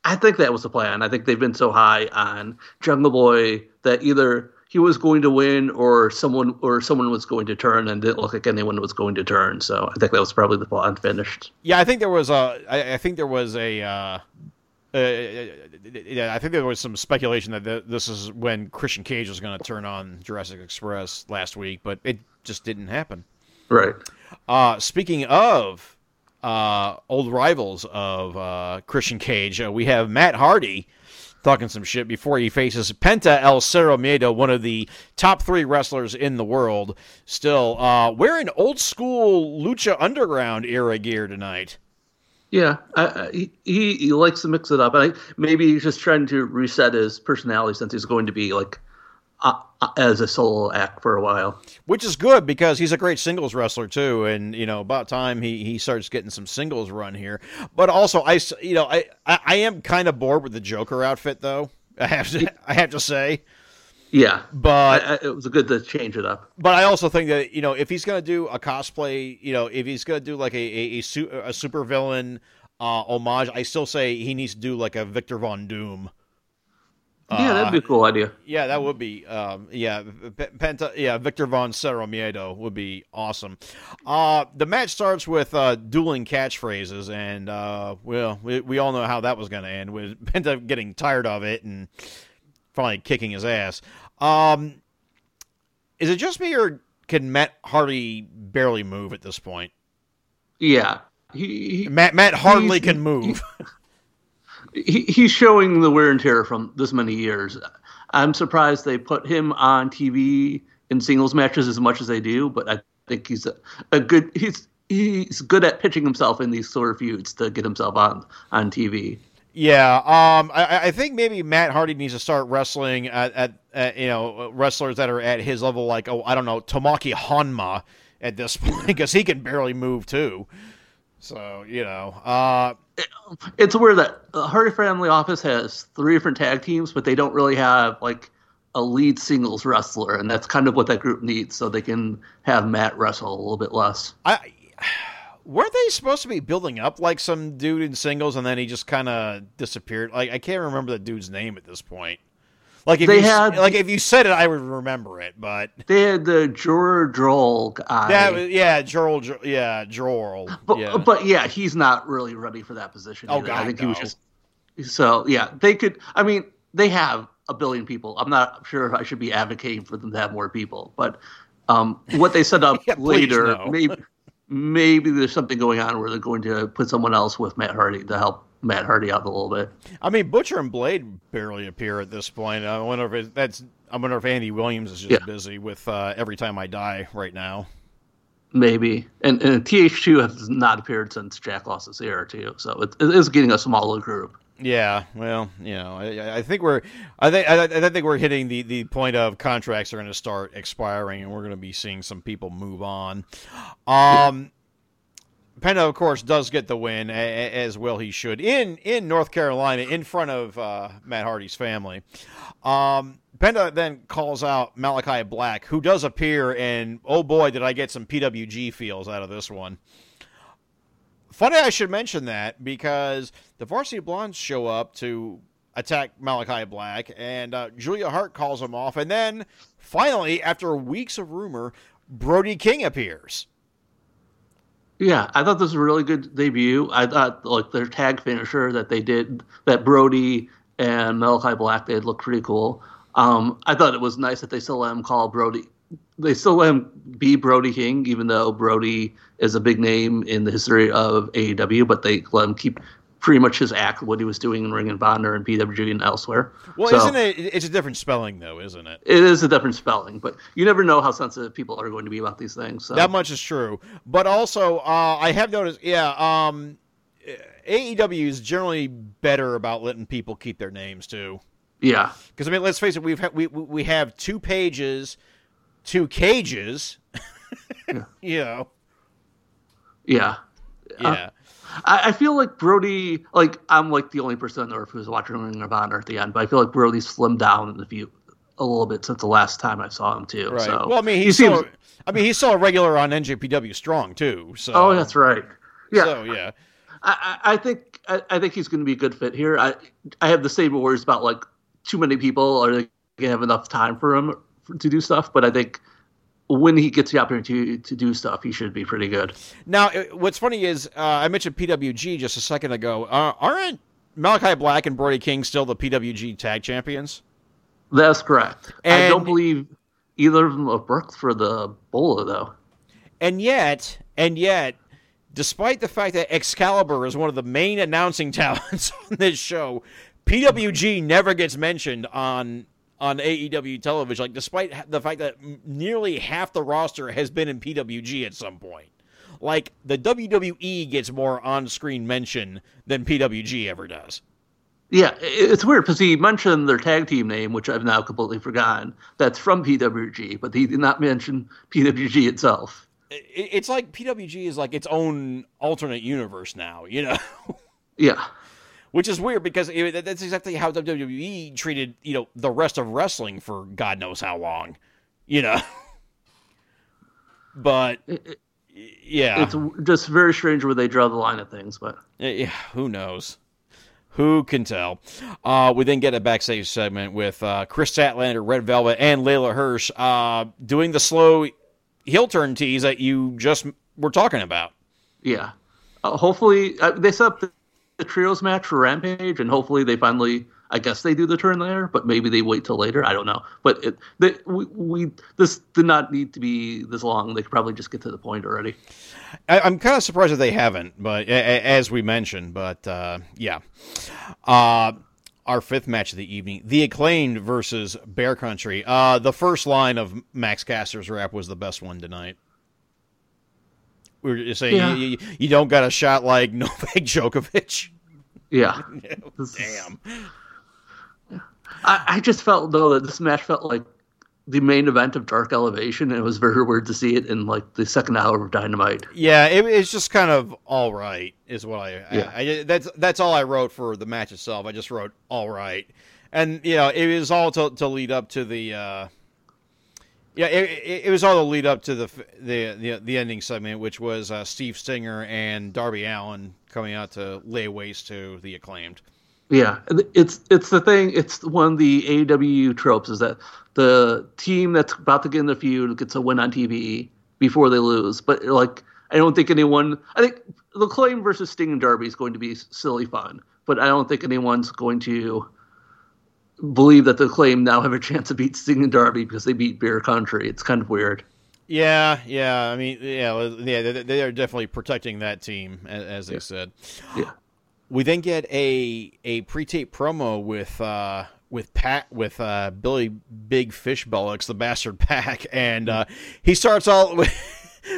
I think that was the plan. I think they've been so high on Jungle Boy that either he was going to win or someone or someone was going to turn and didn't look like anyone was going to turn. So I think that was probably the plan finished. Yeah, I think there was a. I, I think there was a. Uh, uh, yeah, I think there was some speculation that th- this is when Christian Cage was going to turn on Jurassic Express last week, but it just didn't happen. Right. Uh, speaking of uh, old rivals of uh, Christian Cage, uh, we have Matt Hardy talking some shit before he faces Penta El Zero Miedo, one of the top three wrestlers in the world. Still, uh, wearing old school Lucha Underground era gear tonight. Yeah, I, I, he he likes to mix it up. I maybe he's just trying to reset his personality since he's going to be like uh, uh, as a solo act for a while. which is good because he's a great singles wrestler too and you know about time he, he starts getting some singles run here but also I you know I, I i am kind of bored with the joker outfit though i have to i have to say Yeah, but I, I, it was good to change it up. but i also think that you know if he's gonna do a cosplay you know if he's gonna do like a a, a, su- a super villain uh homage i still say he needs to do like a victor von doom yeah, that'd be a cool idea. Yeah, that would be. Um, yeah, P- Penta. Yeah, Victor von Zero Miedo would be awesome. Uh, the match starts with uh, dueling catchphrases, and uh, well, we, we all know how that was going to end with Penta getting tired of it and finally kicking his ass. Um, is it just me, or can Matt Hardy barely move at this point? Yeah, he, he Matt Matt hardly can move. he, he's showing the wear and tear from this many years. I'm surprised they put him on TV in singles matches as much as they do, but I think he's a, a good he's he's good at pitching himself in these sort of feuds to get himself on on TV. Yeah, um, I, I think maybe Matt Hardy needs to start wrestling at, at, at you know wrestlers that are at his level, like oh I don't know Tomoaki Honma at this point because he can barely move too. So you know, uh, It's weird that the Hardy Family Office has three different tag teams, but they don't really have like a lead singles wrestler, and that's kind of what that group needs, so they can have Matt wrestle a little bit less. I weren't they supposed to be building up like some dude in singles and then he just kind of disappeared? Like I can't remember the dude's name at this point. Like if They you had- like if you said it, I would remember it. But They had the Jora Johl guy. that was yeah, Johl. Jo- Yeah, Johl. but, yeah. but yeah, he's not really ready for that position. Oh. God, I think he was just so yeah. They could. I mean, they have a billion people. I'm not sure if I should be advocating for them to have more people, but um, what they set up Yeah, later, no. maybe maybe there's something going on where they're going to put someone else with Matt Hardy to help Matt Hardy out a little bit. I mean, Butcher and Blade barely appear at this point. I wonder if it, that's. I wonder if Andy Williams is just Yeah. busy with uh, Every Time I Die right now. Maybe and, and TH2 has not appeared since Jack lost his ear too, so it, it is getting a smaller group. Yeah, well, you know, I, I think we're, I think, I, I think we're hitting the, the point of contracts are going to start expiring, and we're going to be seeing some people move on. Um, Penta, of course, does get the win, as well he should in in North Carolina, in front of uh, Matt Hardy's family. Um, then calls out Malakai Black, who does appear, and oh boy, did I get some PWG feels out of this one. Funny, I should mention that because the Varsity Blondes show up to attack Malakai Black, and uh, Julia Hart calls him off, and then finally, after weeks of rumor, Brody King appears. Yeah, I thought this was a really good debut. I thought like their tag finisher that they did that Brody and Malakai Black did looked pretty cool. Um, I thought it was nice that they still let him call Brody. They still let him be Brody King, even though Brody is a big name in the history of AEW. But they let him keep pretty much his act, what he was doing in Ring and Honor and PWG and elsewhere. Well, So- isn't it? It's a different spelling, though, isn't it? It is a different spelling, but you never know how sensitive people are going to be about these things. So. That much is true. But also, uh, I have noticed, yeah, um, AEW is generally better about letting people keep their names too. yeah, Because I mean, let's face it, we've ha- we we we have two pages, two cages. you know, yeah. yeah. I, I feel like Brody, like I'm like the only person on earth who's watching Ring of Honor at the end, but I feel like Brody slimmed down in the view a little bit since the last time I saw him too. Right. So well, I mean, he he's seems. still, I mean, he's still a regular on NJPW Strong too. So. oh, that's right. Yeah, So yeah. I, I I think I, I think he's going to be a good fit here. I I have the same worries about like too many people are they going to have enough time for him to do stuff, but I think when he gets the opportunity to, to do stuff, he should be pretty good. Now, what's funny is uh, I mentioned PWG just a second ago. Uh, aren't Malakai Black and Brody King still the PWG Tag Champions? That's correct. I don't believe either of them have worked for the Bola though. And yet, and yet, despite the fact that Excalibur is one of the main announcing talents on this show, PWG never gets mentioned on on AEW television. Like, despite the fact that nearly half the roster has been in PWG at some point. Like, the WWE gets more on screen mention than PWG ever does. Yeah, it's weird because he mentioned their tag team name, which I've now completely forgotten. That's from PWG, but he did not mention PWG itself. It's like PWG is like its own alternate universe now, you know? Yeah, Which is weird because it, that's exactly how WWE treated, you know, the rest of wrestling for God knows how long, you know. but yeah, it's just very strange where they draw the line of things. But yeah, who knows? Who can tell? Uh, we then get a backstage segment with uh, Kris Statlander, Red Velvet, and Leyla Hirsch uh, doing the slow heel turn tease that you just were talking about. yeah, uh, hopefully uh, they set up the, trios match for Rampage, and hopefully they finally. I guess they do the turn there, but maybe they wait till later. I don't know. But it, they, we, we this did not need to be this long. They could probably just get to the point already. I, I'm kind of surprised that they haven't, but as we mentioned, but uh, yeah. Uh, our fifth match of the evening, the acclaimed versus Bear Country. Uh, the first line of Max Caster's rap was the best one tonight. We were just saying Yeah. you, you, don't got a shot like Novak Djokovic. Yeah. Damn. I, I just felt though that this match felt like the main event of Dark Elevation, and it was very weird to see it in like the second hour of Dynamite. Yeah, it, it's just kind of all right, is what I, Yeah. I, I. That's that's all I wrote for the match itself. I just wrote all right, and you know, it was all to, to lead up to the. Uh, yeah, it, it, it was all the lead up to the the the, the ending segment, which was uh, Steve Stinger and Darby Allin coming out to lay waste to the acclaimed. Yeah, it's it's the thing. It's one of the AEW tropes is that the team that's about to get in the feud gets a win on TV before they lose. But like, I don't think anyone. I think the claim versus Sting and Darby is going to be silly fun, but I don't think anyone's going to believe that the claim now have a chance to beat Sting and Darby because they beat Bear Country. It's kind of weird. Yeah, yeah. I mean, yeah, yeah. They, they are definitely protecting that team, as, as they said. Yeah. We then get a a pre-tape promo with uh, with Pat with uh, Billy Big Fish Bullocks, the bastard PAC, and uh, he starts all with,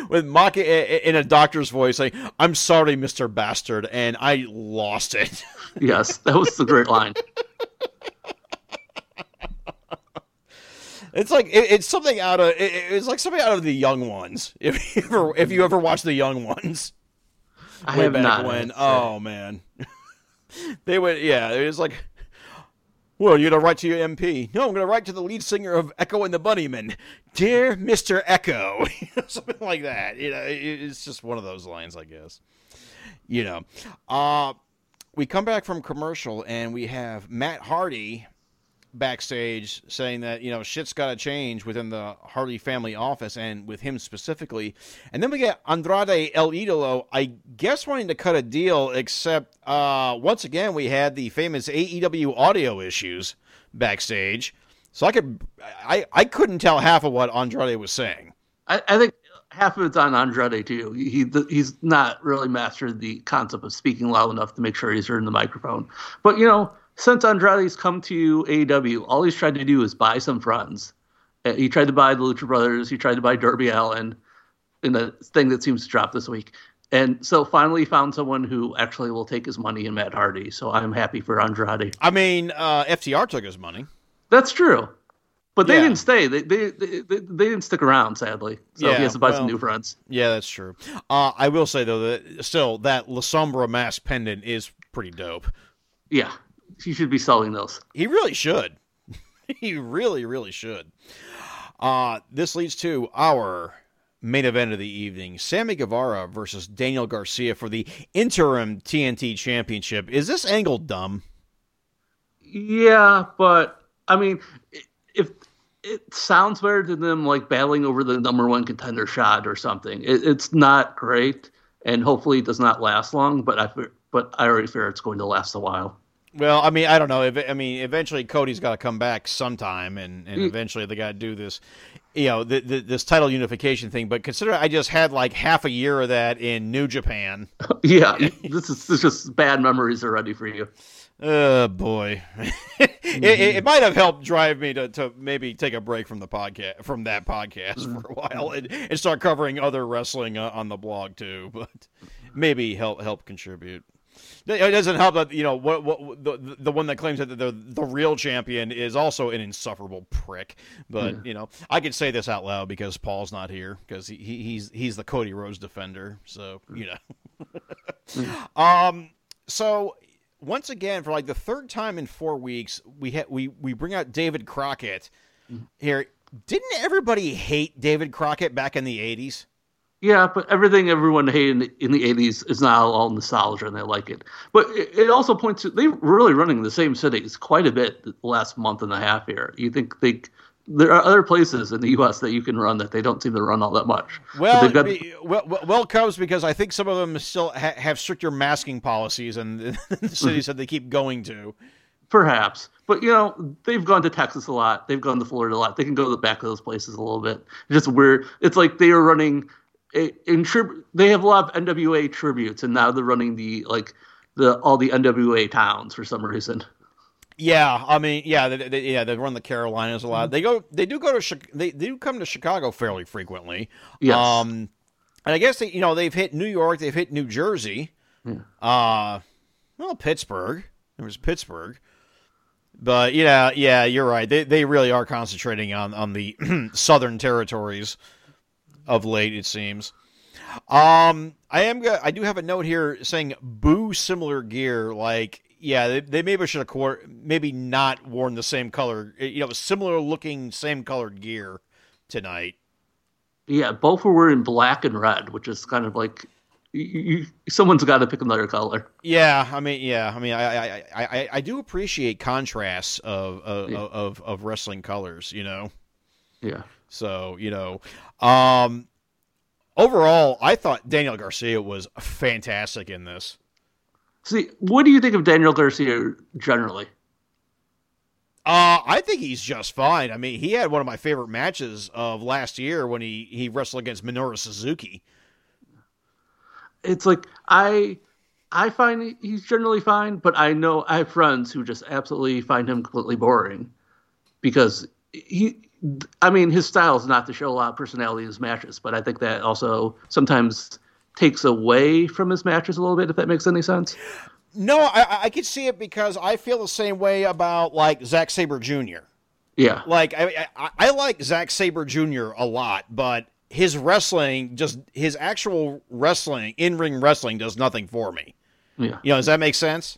with mock in a doctor's voice, saying, "I'm sorry, Mister Bastard," and I lost it. Yes, that was the great line. It's like it, it's something out of it, it's like something out of the Young Ones. If you ever if you ever watch the Young Ones, I way have back not. when. Oh man, they would. Yeah, it was like, well, you're gonna write to your MP. No, I'm gonna write to the lead singer of Echo and the Bunnymen, dear Mister Echo, something like that. You know, it, it's just one of those lines, I guess. You know, uh, we come back from commercial and we have Matt Hardy backstage saying that you know shit's got to change within the Hardy family office and with him specifically. And then we get Andrade El Idolo, I guess wanting to cut a deal, except uh, once again we had the famous AEW audio issues backstage. So I could I I couldn't tell half of what Andrade was saying. I, I think half of it's on Andrade too. He he's not really mastered the concept of speaking loud enough to make sure he's heard in the microphone. But you know, since Andrade's come to AEW, all he's tried to do is buy some friends. Uh, He tried to buy the Lucha Brothers. He tried to buy Darby Allin, in the thing that seems to drop this week. And so finally found someone who actually will take his money in Matt Hardy. So I'm happy for Andrade. I mean, uh, FTR took his money. That's true. But they Yeah. didn't stay. They, they they they didn't stick around, sadly. So Yeah, he has to buy well- some new friends. Yeah, that's true. Uh, I will say though that still that La Sombra mask pendant is pretty dope. Yeah, he should be selling those. He really should. he really, really should. Uh, this leads to our main event of the evening: Sammy Guevara versus Daniel Garcia for the interim TNT Championship. Is this angle dumb? Yeah, but I mean, if it sounds better to them like battling over the number one contender shot or something, it, it's not great, and hopefully it does not last long. But I but I already fear it's going to last a while. Well, I mean, I don't know. If I mean, eventually Cody's got to come back sometime, and, and Mm. eventually they got to do this, you know, the, the, this title unification thing. But consider I just had like half a year of that in New Japan. yeah, this is this is just bad memories already for you. Oh boy, it, it, it might have helped drive me to, to maybe take a break from the podcast from that podcast for a while and, and start covering other wrestling uh, on the blog too. But maybe help help contribute. It doesn't help that you know what, what the the one that claims that the the real champion is also an insufferable prick. But hmm. you know, I could say this out loud because Paul's not here because he, he he's he's the Cody Rhodes defender. So hmm. you know. Hmm. um. So once again, for like the third time in four weeks, we ha- we we bring out David Crockett here. Didn't everybody hate David Crockett back in the eighties? Yeah, but everything everyone hated in the, in the 80s is now all nostalgia and they like it. But it, it also points to they were really running the same cities quite a bit the last month and a half here. You think they there are other places in the U.S. that you can run that they don't seem to run all that much. Well, got- well, well, well, Cubs, because I think some of them still ha- have stricter masking policies, and the mm-hmm. cities that they keep going to. perhaps, but you know they've gone to Texas a lot. They've gone to Florida a lot. They can go to the back of those places a little bit. It's just weird. It's like they are running in trib- They have a lot of NWA tributes, and now they're running the like the all the NWA towns for some reason. Yeah, I mean, yeah, they, they, yeah, they run the Carolinas a Mm-hmm. lot. They go, they do go to, they, they do come to Chicago fairly frequently. Yes. Um, and I guess they, you know they've hit New York, they've hit New Jersey, uh, well Pittsburgh. There was Pittsburgh, but yeah, yeah, you're right. They they really are concentrating on on the southern territories of late. It seems. Um, I am. I do have a note here saying "boo" similar gear. Like, yeah, they, they maybe should have maybe not worn the same color. You know, similar looking, same colored gear tonight. Yeah, both were wearing black and red, which is kind of like You, you, someone's got to pick another color. Yeah, I mean, yeah, I mean, I I, I, I, I do appreciate contrasts of of, Yeah. of of wrestling colors, you know. Yeah. So you know, um, overall, I thought Daniel Garcia was fantastic in this. See, what do you think of Daniel Garcia generally? Uh, I think he's just fine. I mean, he had one of my favorite matches of last year when he, he wrestled against Minoru Suzuki. It's like I I find he's generally fine, but I know I have friends who just absolutely find him completely boring because he. I mean, his style is not to show a lot of personality in his matches, but I think that also sometimes takes away from his matches a little bit. If that makes any sense. No, I, I could see it because I feel the same way about like Zack Sabre Jr. Yeah. Like I, I, I like Zack Sabre Jr. a lot, but his wrestling, just his actual wrestling, in ring wrestling, does nothing for me. Yeah. You know, does that make sense?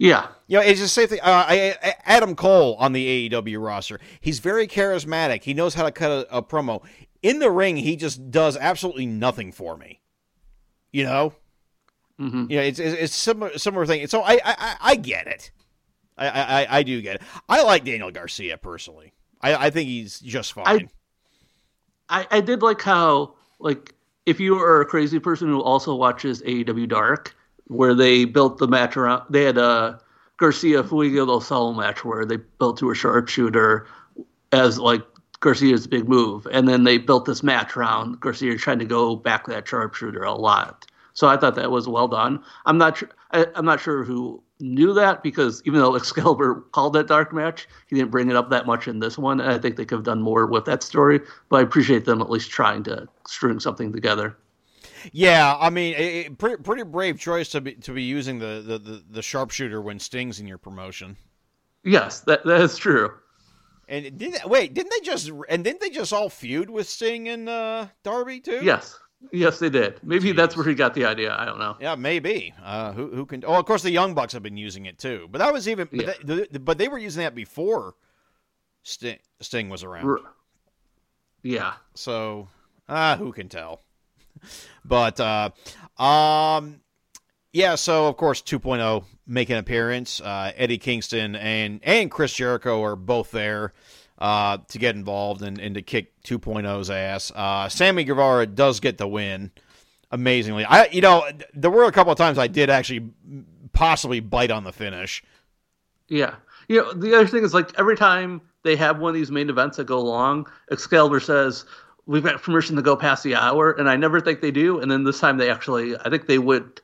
Yeah. You know, it's the same thing. Uh, I, I, Adam Cole on the AEW roster, he's very charismatic. He knows how to cut a, a promo. In the ring, he just does absolutely nothing for me. You know, hmm you know, it's it's, it's similar similar thing. So I I, I- I get it. I, I I do get it. I like Daniel Garcia personally. I, I think he's just fine. I, I did like how like if you are a crazy person who also watches AEW Dark, where they built the match around they had a Garcia Fuego del Sol match where they built to a sharpshooter as like Garcia's big move, and then they built this match around Garcia trying to go back that sharpshooter a lot. So I thought that was well done. I'm not sure. I, I'm not sure who knew that because even though Excalibur called that dark match, he didn't bring it up that much in this one. And I think they could have done more with that story. But I appreciate them at least trying to string something together. Yeah, I mean, it, pretty pretty brave choice to be to be using the, the, the, the sharpshooter when Sting's in your promotion. Yes, that that is true. And did wait, didn't they just and didn't they just all feud with Sting and uh, Darby too? Yes, yes, they did. Maybe that's where he got the idea. I don't know. Yeah, maybe. Uh, who who can? Oh, of course, the Young Bucks have been using it too. But that was even. But, Yeah. they, the, but they were using that before Sting, Sting was around. Yeah, So, ah, who can tell? But uh, um, yeah. So of course, 2.0 make an appearance. Uh, Eddie Kingston and and Chris Jericho are both there. Uh, to get involved and, and to kick 2.0's ass. Uh, Sammy Guevara does get the win amazingly. I, you know, there were a couple of times I did actually possibly bite on the finish. yeah. You know, the other thing is like every time they have one of these main events that go long, Excalibur says we've got permission to go past the hour, and I never think they do. And then this time they actually, I think they went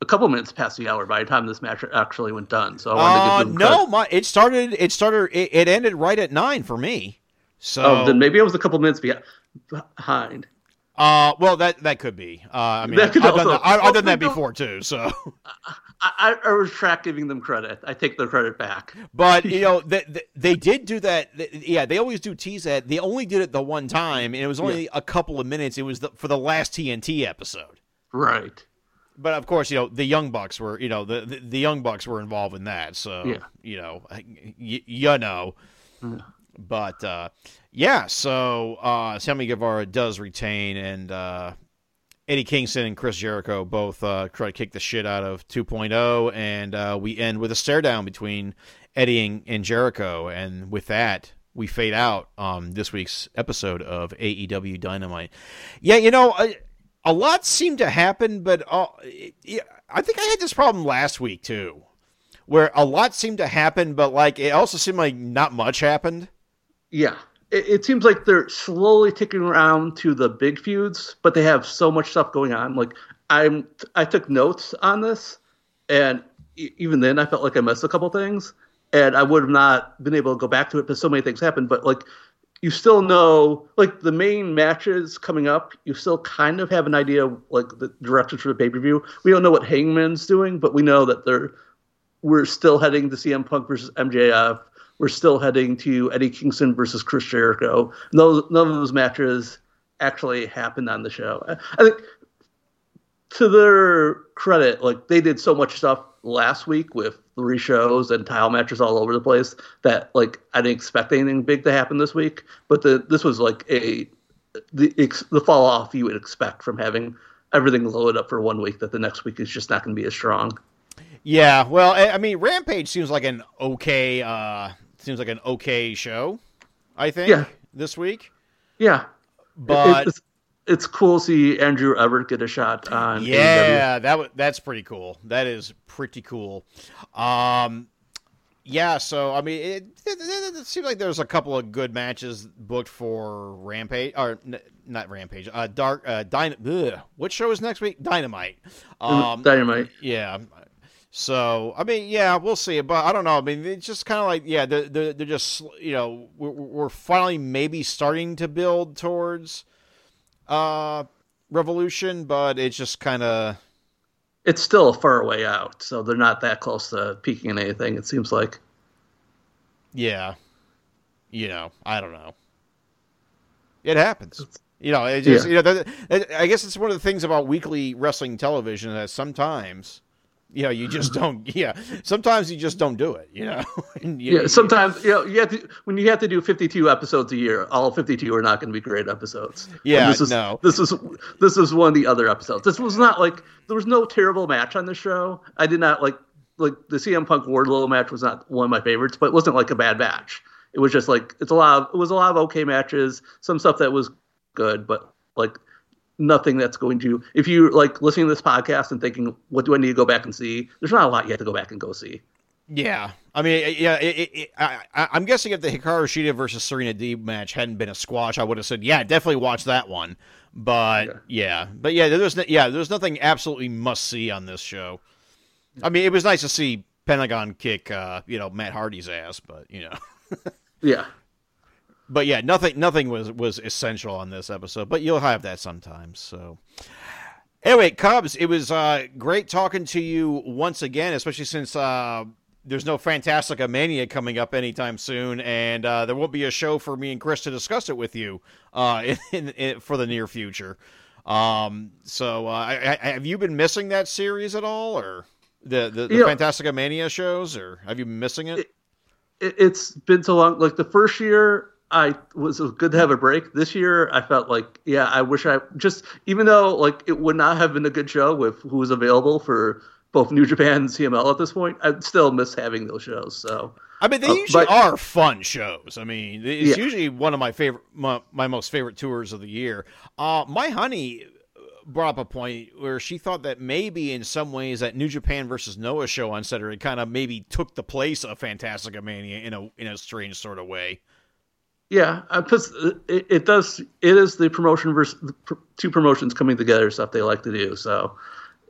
a couple minutes past the hour by the time this match actually went done. So I wanted Uh, to give them no, my it started. It started. It, it ended right at nine for me. So Oh, then maybe I was a couple minutes behind. Uh, well, that that could be. Uh, I mean, That I've, could I've done that, I've, I've done that before too. So, I, I, retract giving them credit. I take their credit back. but you know, they, they, they did do that. Th- Yeah, they always do tease that. They only did it the one time, and it was only a couple of minutes. It was the, for the last TNT episode. Right. But of course, you know, the Young Bucks were, you know, the the, the Young Bucks were involved in that. So, Yeah. you know, y- you know. But uh, yeah, so uh, Sammy Guevara does retain, and uh, Eddie Kingston and Chris Jericho both uh, try to kick the shit out of 2.0, and uh, we end with a stare down between Eddie and, and Jericho, and with that. We fade out um, this week's episode of AEW Dynamite. Yeah, you know, a, a lot seemed to happen, but uh, I think I had this problem last week too, where a lot seemed to happen, but like it also seemed like not much happened. Yeah. It, it seems like they're slowly ticking around to the big feuds, but they have so much stuff going on. Like I'm, I took notes on this, and even then, I felt like I missed a couple things, and I would have not been able to go back to it because so many things happened. But like, you still know, like the main matches coming up, you still kind of have an idea, like the direction for the pay per view. We don't know what Hangman's doing, but we know that they're we're still heading to CM Punk versus MJF. We're still heading to Eddie Kingston versus Chris Jericho. Those, none of those matches actually happened on the show. I, think, to their credit, like they did so much stuff last week with three shows and tile matches all over the place that like I didn't expect anything big to happen this week. But the this was like a the the fall off you would expect from having everything loaded up for one week that the next week is just not going to be as strong. Yeah, well, I I mean, Rampage seems like an okay, uh, seems like an okay show. I think Yeah. this week, Yeah, but it's, it's cool to see Andrew Everett get a shot on. AEW. yeah, that wa- that's pretty cool. That is pretty cool. Um, yeah, so I mean, it, it, it, it seems like there's a couple of good matches booked for Rampage, or n- not Rampage, uh, Dark, uh, Dyn- ugh, What show is next week? Dynamite. Um, Dynamite. Yeah. So I mean, yeah, we'll see. But I don't know. I mean, it's just kind of like, yeah, they're, they're they're just you know we're we're finally maybe starting to build towards uh revolution, but it's just kind of It's still a far way out, so they're not that close to peaking in anything. It seems like. yeah, you know, I don't know. It happens. You know, it just Yeah. you know, I guess it's one of the things about weekly wrestling television that sometimes. You know, you just don't. Yeah, sometimes you just don't do it. You know, you- Yeah, sometimes you know you have to when you have to do 52 episodes a year. All 52 are not going to be great episodes. And Yeah, this is, no. This is this is one of the other episodes. This was not like there was no terrible match on the show. I did not like like the CM Punk Wardlow match was not one of my favorites, but it wasn't like a bad match. It was just like it's a lot. Of, it was a lot of okay matches. Some stuff that was good, but like nothing that's going to. If you like listening to this podcast and thinking, what do I need to go back and see? There's not a lot you have to go back and go see. Yeah, I mean, yeah, it, it, it, I, I- I'm guessing if the Hikaru Shida versus Serena Deeb match hadn't been a squash, I would have said, yeah, definitely watch that one. But Okay. yeah, but yeah, there's no, yeah, there's nothing absolutely must see on this show. I mean, it was nice to see Pentagon kick, uh, you know, Matt Hardy's ass, but you know, Yeah. But yeah, nothing, nothing was was essential on this episode. But you'll have that sometimes. So anyway, Cubs, it was uh, great talking to you once again, especially since uh, there's no Fantastica Mania coming up anytime soon, and uh, there won't be a show for me and Chris to discuss it with you uh, in, in, in, for the near future. Um, so uh, I, I, have you been missing that series at all, or the the, the Yeah. Fantastica Mania shows, or have you been missing it? it, it's been so long. Like the first year, I was was good to have a break. This year, I felt like, yeah, I wish I just, even though like it would not have been a good show with who was available for both New Japan and CMLL at this point, I'd still miss having those shows. So I mean, they Uh, usually but- are fun shows. I mean, it's Yeah. usually one of my favorite, my, my most favorite tours of the year. Uh, my honey brought up a point where she thought that maybe in some ways that New Japan versus Noah show on Saturday kind of maybe took the place of Fantastica Mania in a in a strange sort of way. Yeah, uh, because uh, it, it does. It is the promotion versus the two promotions coming together stuff they like to do. So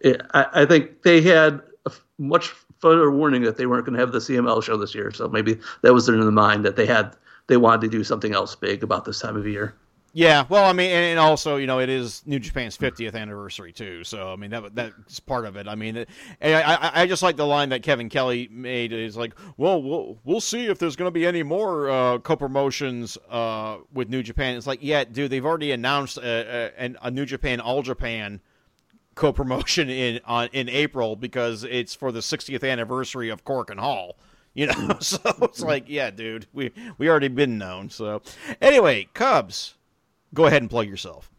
it, I, I think they had a much further warning that they weren't going to have the CMLL show this year. So maybe that was in the mind that they had they wanted to do something else big about this time of year. Yeah, well, I mean, and, also, you know, it is New Japan's 50th anniversary too. So, I mean, that that's part of it. I mean, it, I, I I just like the line that Kevin Kelly made is like, well, we'll we'll see if there's going to be any more uh, co-promotions uh, with New Japan. It's like, yeah, dude, they've already announced a, a, a New Japan All Japan co-promotion in on in April because it's for the 60th anniversary of Korakuen Hall. You know, so it's like, yeah, dude, we we already been known. So, anyway, Cubs go ahead and plug yourself.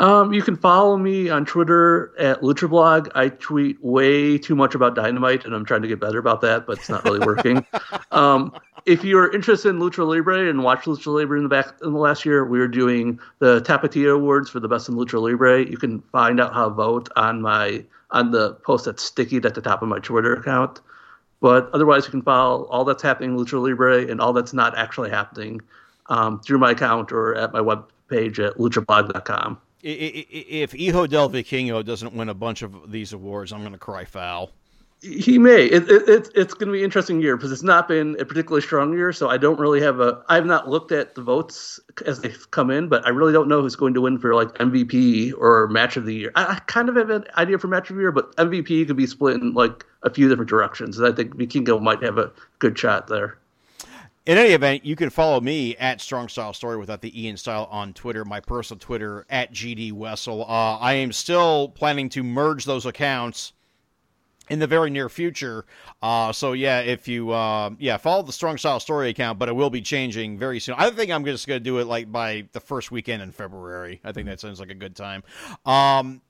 Um, you can follow me on Twitter at LuchaBlog. I tweet way too much about Dynamite, and I'm trying to get better about that, but it's not really working. um, if you're interested in Lucha Libre and watch Lucha Libre in the back in the last year, we were doing the Tapatio Awards for the best in Lucha Libre. You can find out how to vote on my on the post that's sticky at the top of my Twitter account. But otherwise, you can follow all that's happening in Lucha Libre and all that's not actually happening um, through my account or at my webpage at luchablog.com. If Hijo del Vikingo doesn't win a bunch of these awards, I'm going to cry foul. He may. It, it, it's it's going to be an interesting year because it's not been a particularly strong year. So I don't really have a. I've not looked at the votes as they've come in, but I really don't know who's going to win for like MVP or Match of the Year. I, I kind of have an idea for Match of the Year, but MVP could be split in like a few different directions, and I think Vikingo might have a good shot there. In any event, you can follow me at Strong Style Story without the Ian Style on Twitter, my personal Twitter at GD Wessel. Uh, I am still planning to merge those accounts in the very near future. Uh, so yeah, if you uh, yeah follow the Strong Style Story account, but it will be changing very soon. I think I'm just going to do it like by the first weekend in February. I think that sounds like a good time. Um,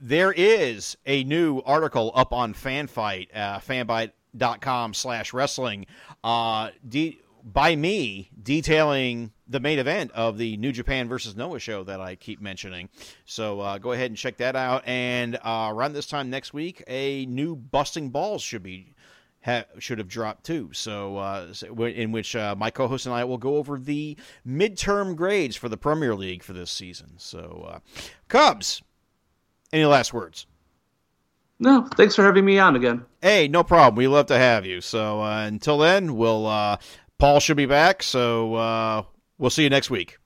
there is a new article up on FanByte, uh, fanbyte.com slash wrestling, uh, de- by me detailing the main event of the New Japan versus Noah show that I keep mentioning. So uh, go ahead and check that out. And uh, around this time next week, a new Busting Balls should be ha- should have dropped too. So, uh, in which uh, my co-host and I will go over the midterm grades for the Premier League for this season. So, uh, Cubs, any last words? No, thanks for having me on again. Hey, no problem. We love to have you. So uh, until then, we'll uh, Paul should be back. So uh, we'll see you next week.